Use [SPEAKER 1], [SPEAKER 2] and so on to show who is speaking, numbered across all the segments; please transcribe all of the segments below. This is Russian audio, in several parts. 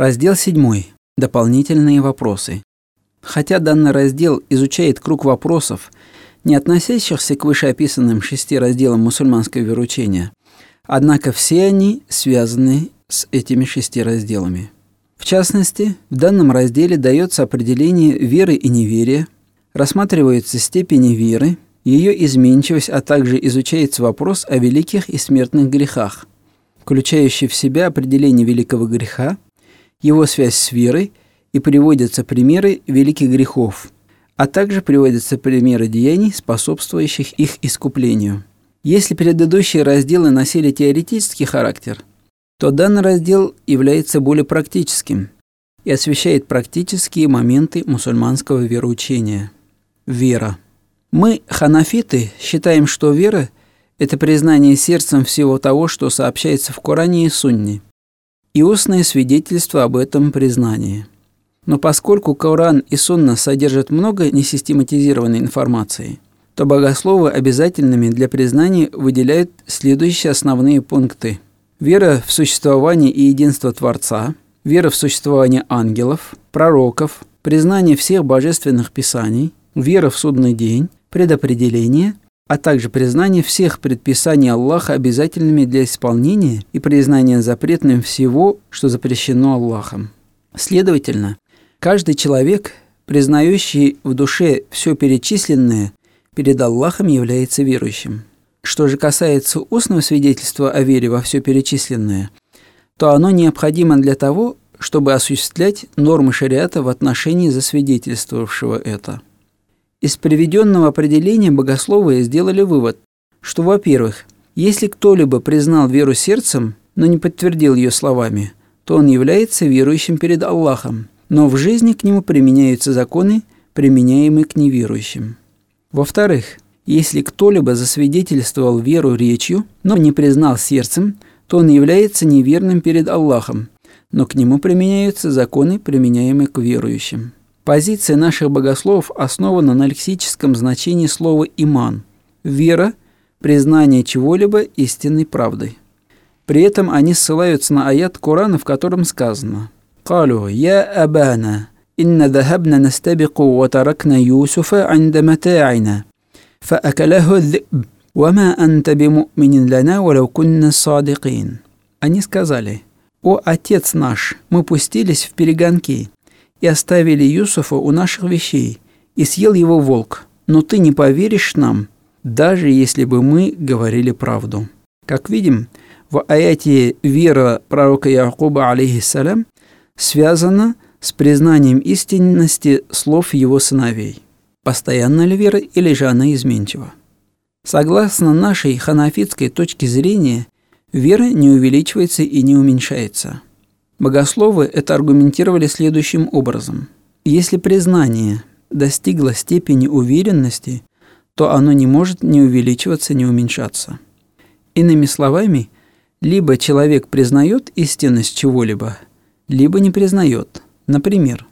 [SPEAKER 1] Раздел 7. Дополнительные вопросы. Хотя данный раздел изучает круг вопросов, не относящихся к вышеописанным шести разделам мусульманского вероучения, однако все они связаны с этими шести разделами. В частности, в данном разделе дается определение веры и неверия, рассматриваются степени веры, ее изменчивость, а также изучается вопрос о великих и смертных грехах, включающий в себя определение великого греха, его связь с верой и приводятся примеры великих грехов, а также приводятся примеры деяний, способствующих их искуплению. Если предыдущие разделы носили теоретический характер – то данный раздел является более практическим и освещает практические моменты мусульманского вероучения. Вера. Мы, ханафиты, считаем, что вера – это признание сердцем всего того, что сообщается в Коране и Сунне, и устное свидетельство об этом признании. Но поскольку Коран и Сунна содержат много несистематизированной информации, то богословы обязательными для признания выделяют следующие основные пункты – вера в существование и единство Творца, вера в существование ангелов, пророков, признание всех божественных писаний, вера в судный день, предопределение, а также признание всех предписаний Аллаха обязательными для исполнения и признание запретным всего, что запрещено Аллахом. Следовательно, каждый человек, признающий в душе все перечисленное, перед Аллахом является верующим. Что же касается устного свидетельства о вере во все перечисленное, то оно необходимо для того, чтобы осуществлять нормы шариата в отношении засвидетельствовавшего это. Из приведенного определения богословы сделали вывод, что, во-первых, если кто-либо признал веру сердцем, но не подтвердил ее словами, то он является верующим перед Аллахом, но в жизни к нему применяются законы, применяемые к неверующим. Во-вторых, если кто-либо засвидетельствовал веру речью, но не признал сердцем, то он является неверным перед Аллахом, но к нему применяются законы, применяемые к верующим. Позиция наших богословов основана на лексическом значении слова «иман» – вера, признание чего-либо истинной правдой. При этом они ссылаются на аят Корана, в котором сказано «Калю я абана, инна дахабна настабику ва таракна Юсуфа анда мата'ина, фа акаляху дзиб, вама анта биму'минин лана, валау кунна садикин». Они сказали «О, Отец наш, мы пустились в перегонки, и оставили Юсуфа у наших вещей, и съел его волк, но ты не поверишь нам, даже если бы мы говорили правду». Как видим, в аяте вера пророка Якуба, алейхиссалям, связана с признанием истинности слов его сыновей – Постоянна ли вера или же она изменчива? Согласно нашей ханафитской точке зрения, вера не увеличивается и не уменьшается. Богословы это аргументировали следующим образом. Если признание достигло степени уверенности, то оно не может ни увеличиваться, ни уменьшаться. Иными словами, либо человек признает истинность чего-либо, либо не признает. Например,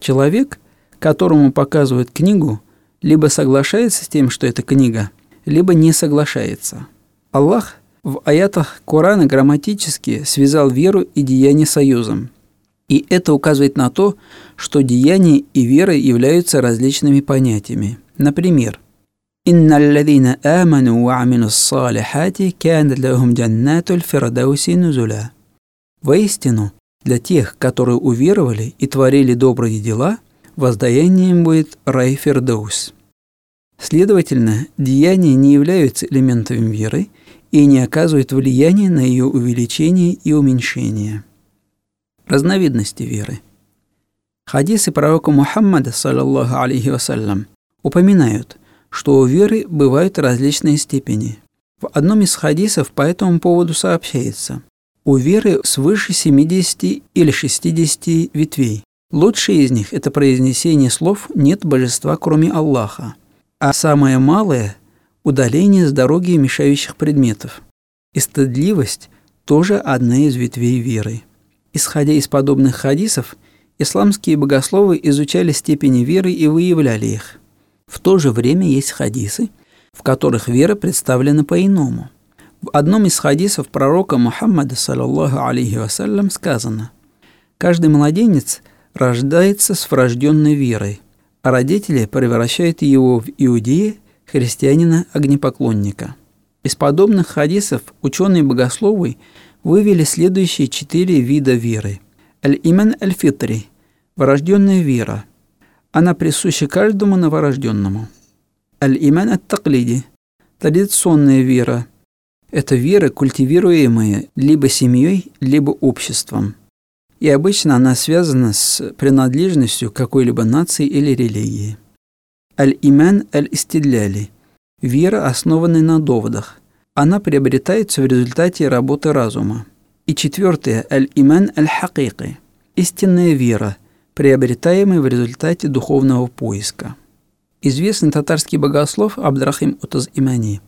[SPEAKER 1] человек которому показывают книгу, либо соглашается с тем, что это книга, либо не соглашается. Аллах в аятах Корана грамматически связал веру и деяние союзом. И это указывает на то, что деяние и вера являются различными понятиями. Например, «Инна алладина аману ва амину салихати кянат лахум джаннату фирдауси нузуля». Воистину, для тех, которые уверовали и творили добрые дела – воздаянием будет рай Фердоус. Следовательно, деяния не являются элементами веры и не оказывают влияния на ее увеличение и уменьшение. Разновидности веры. Хадисы пророка Мухаммада, саллаллаху алейхи вассалям, упоминают, что у веры бывают различные степени. В одном из хадисов по этому поводу сообщается, у веры свыше 70 или 60 ветвей. Лучшее из них – это произнесение слов «нет божества, кроме Аллаха», а самое малое – удаление с дороги мешающих предметов. И стыдливость – тоже одна из ветвей веры. Исходя из подобных хадисов, исламские богословы изучали степени веры и выявляли их. В то же время есть хадисы, в которых вера представлена по-иному. В одном из хадисов пророка Мухаммада, саллаллаху алейхи вассалям, сказано – Каждый младенец рождается с врожденной верой, а родители превращают его в иудея, христианина-огнепоклонника. Из подобных хадисов ученые-богословы вывели следующие четыре вида веры. Аль-Иман Аль-Фитри – врожденная вера. Она присуща каждому новорожденному. Аль-Иман Ат-Таклиди – традиционная вера. Это вера, культивируемая либо семьей, либо обществом. И обычно она связана с принадлежностью какой-либо нации или религии. Аль-Иман Аль-Истидляли – вера, основанная на доводах. Она приобретается в результате работы разума. И четвертое – аль-иман аль-хакики – истинная вера, приобретаемая в результате духовного поиска. Известный татарский богослов Абдрахим Утаз-Имани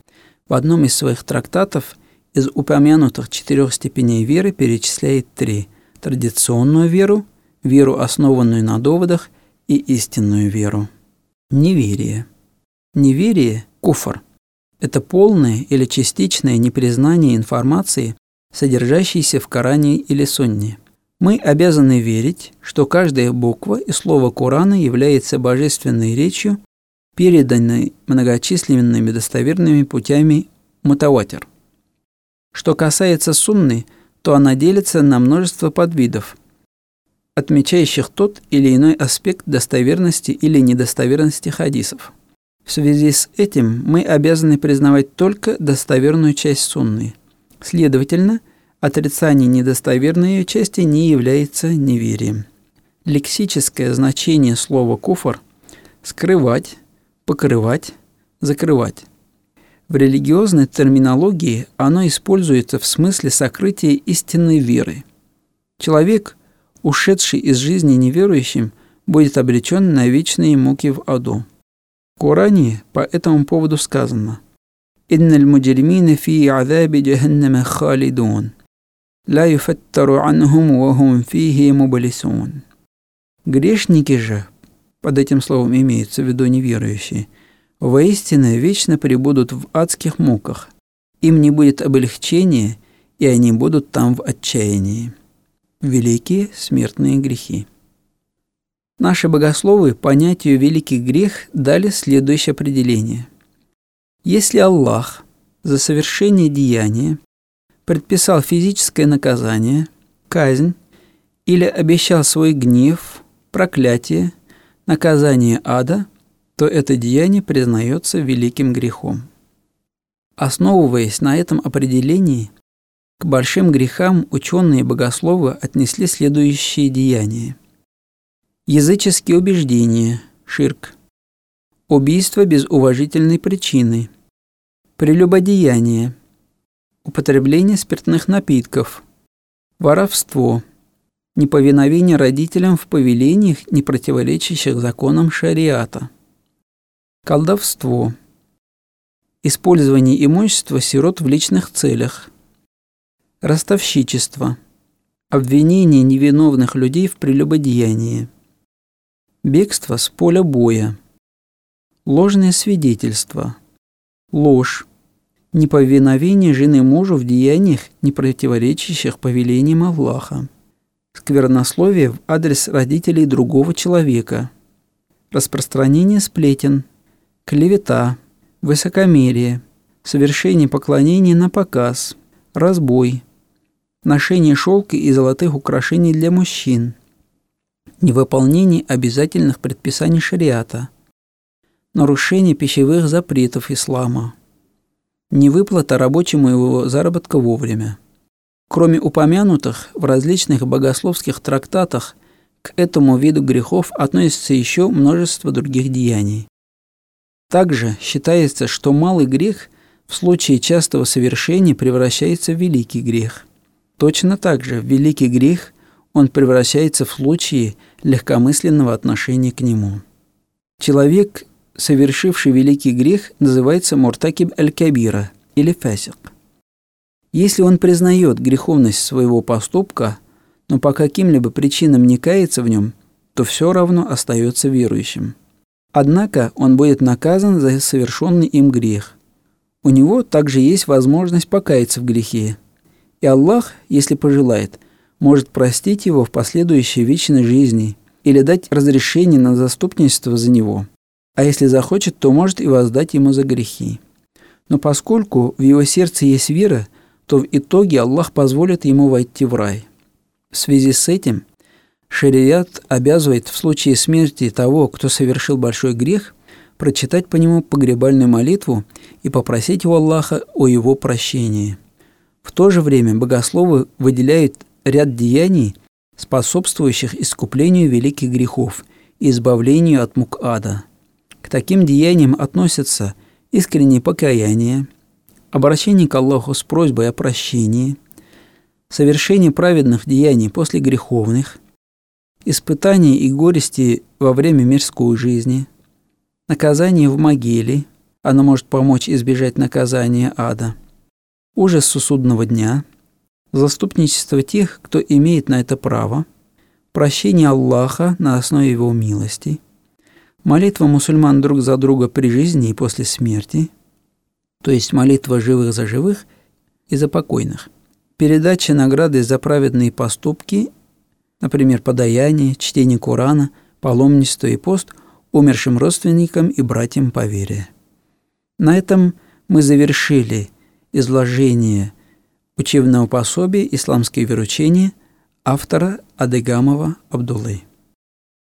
[SPEAKER 1] в одном из своих трактатов из упомянутых четырех степеней веры перечисляет три – традиционную веру, веру, основанную на доводах, и истинную веру. Неверие. Неверие – куфр. Это полное или частичное непризнание информации, содержащейся в Коране или Сунне. Мы обязаны верить, что каждая буква и слово Корана является божественной речью, переданной многочисленными достоверными путями мутаватир. Что касается сунны, то она делится на множество подвидов, отмечающих тот или иной аспект достоверности или недостоверности хадисов. В связи с этим мы обязаны признавать только достоверную часть сунны – Следовательно, отрицание недостоверной ее части не является неверием. Лексическое значение слова «куфр» – скрывать, покрывать, закрывать. В религиозной терминологии оно используется в смысле сокрытия истинной веры. Человек, ушедший из жизни неверующим, будет обречен на вечные муки в аду. В Коране по этому поводу сказано «Инна аль-муджримина фи азаби джаханнама халидун, ла юфаттару анхум ва фихи мубалисун». Грешники же, под этим словом имеются в виду неверующие, воистину вечно пребудут в адских муках, им не будет облегчения, и они будут там в отчаянии. Великие смертные грехи. Наши богословы понятию «великий грех» дали следующее определение – если Аллах за совершение деяния предписал физическое наказание, казнь или обещал свой гнев, проклятие, наказание ада, то это деяние признается великим грехом. Основываясь на этом определении, к большим грехам ученые и богословы отнесли следующие деяния. Языческие убеждения, ширк, убийство без уважительной причины, прелюбодеяние, употребление спиртных напитков, воровство, неповиновение родителям в повелениях, не противоречащих законам шариата, колдовство, использование имущества сирот в личных целях, ростовщичество, обвинение невиновных людей в прелюбодеянии, бегство с поля боя, ложное свидетельство – ложь, неповиновение жены мужу в деяниях, не противоречащих повелениям Аллаха, сквернословие в адрес родителей другого человека, распространение сплетен, клевета, высокомерие, совершение поклонений на показ, разбой, ношение шелка и золотых украшений для мужчин, невыполнение обязательных предписаний шариата – нарушение пищевых запретов ислама, невыплата рабочему его заработка вовремя. Кроме упомянутых в различных богословских трактатах, к этому виду грехов относится еще множество других деяний. Также считается, что малый грех в случае частого совершения превращается в великий грех. Точно так же в великий грех он превращается в случае легкомысленного отношения к нему. Человек совершивший великий грех, называется Муртакиб аль-Кабира или фасик. Если он признает греховность своего поступка, но по каким-либо причинам не кается в нем, то все равно остается верующим. Однако он будет наказан за совершенный им грех. У него также есть возможность покаяться в грехе. И Аллах, если пожелает, может простить его в последующей вечной жизни или дать разрешение на заступничество за него, а если захочет, то может и воздать ему за грехи. Но поскольку в его сердце есть вера, то в итоге Аллах позволит ему войти в рай. В связи с этим шарият обязывает в случае смерти того, кто совершил большой грех, прочитать по нему погребальную молитву и попросить у Аллаха о его прощении. В то же время богословы выделяют ряд деяний, способствующих искуплению великих грехов и избавлению от мук ада. К таким деяниям относятся искреннее покаяние, обращение к Аллаху с просьбой о прощении, совершение праведных деяний после греховных, испытания и горести во время мирской жизни, наказание в могиле, оно может помочь избежать наказания ада, ужас судного дня, заступничество тех, кто имеет на это право, прощение Аллаха на основе Его милости, молитва мусульман друг за друга при жизни и после смерти – то есть молитва живых за живых и за покойных. Передача награды за праведные поступки, например, подаяние, чтение Корана, паломничество и пост умершим родственникам и братьям по вере. На этом мы завершили изложение учебного пособия «Исламские веручения» автора Адегамова Абдуллы.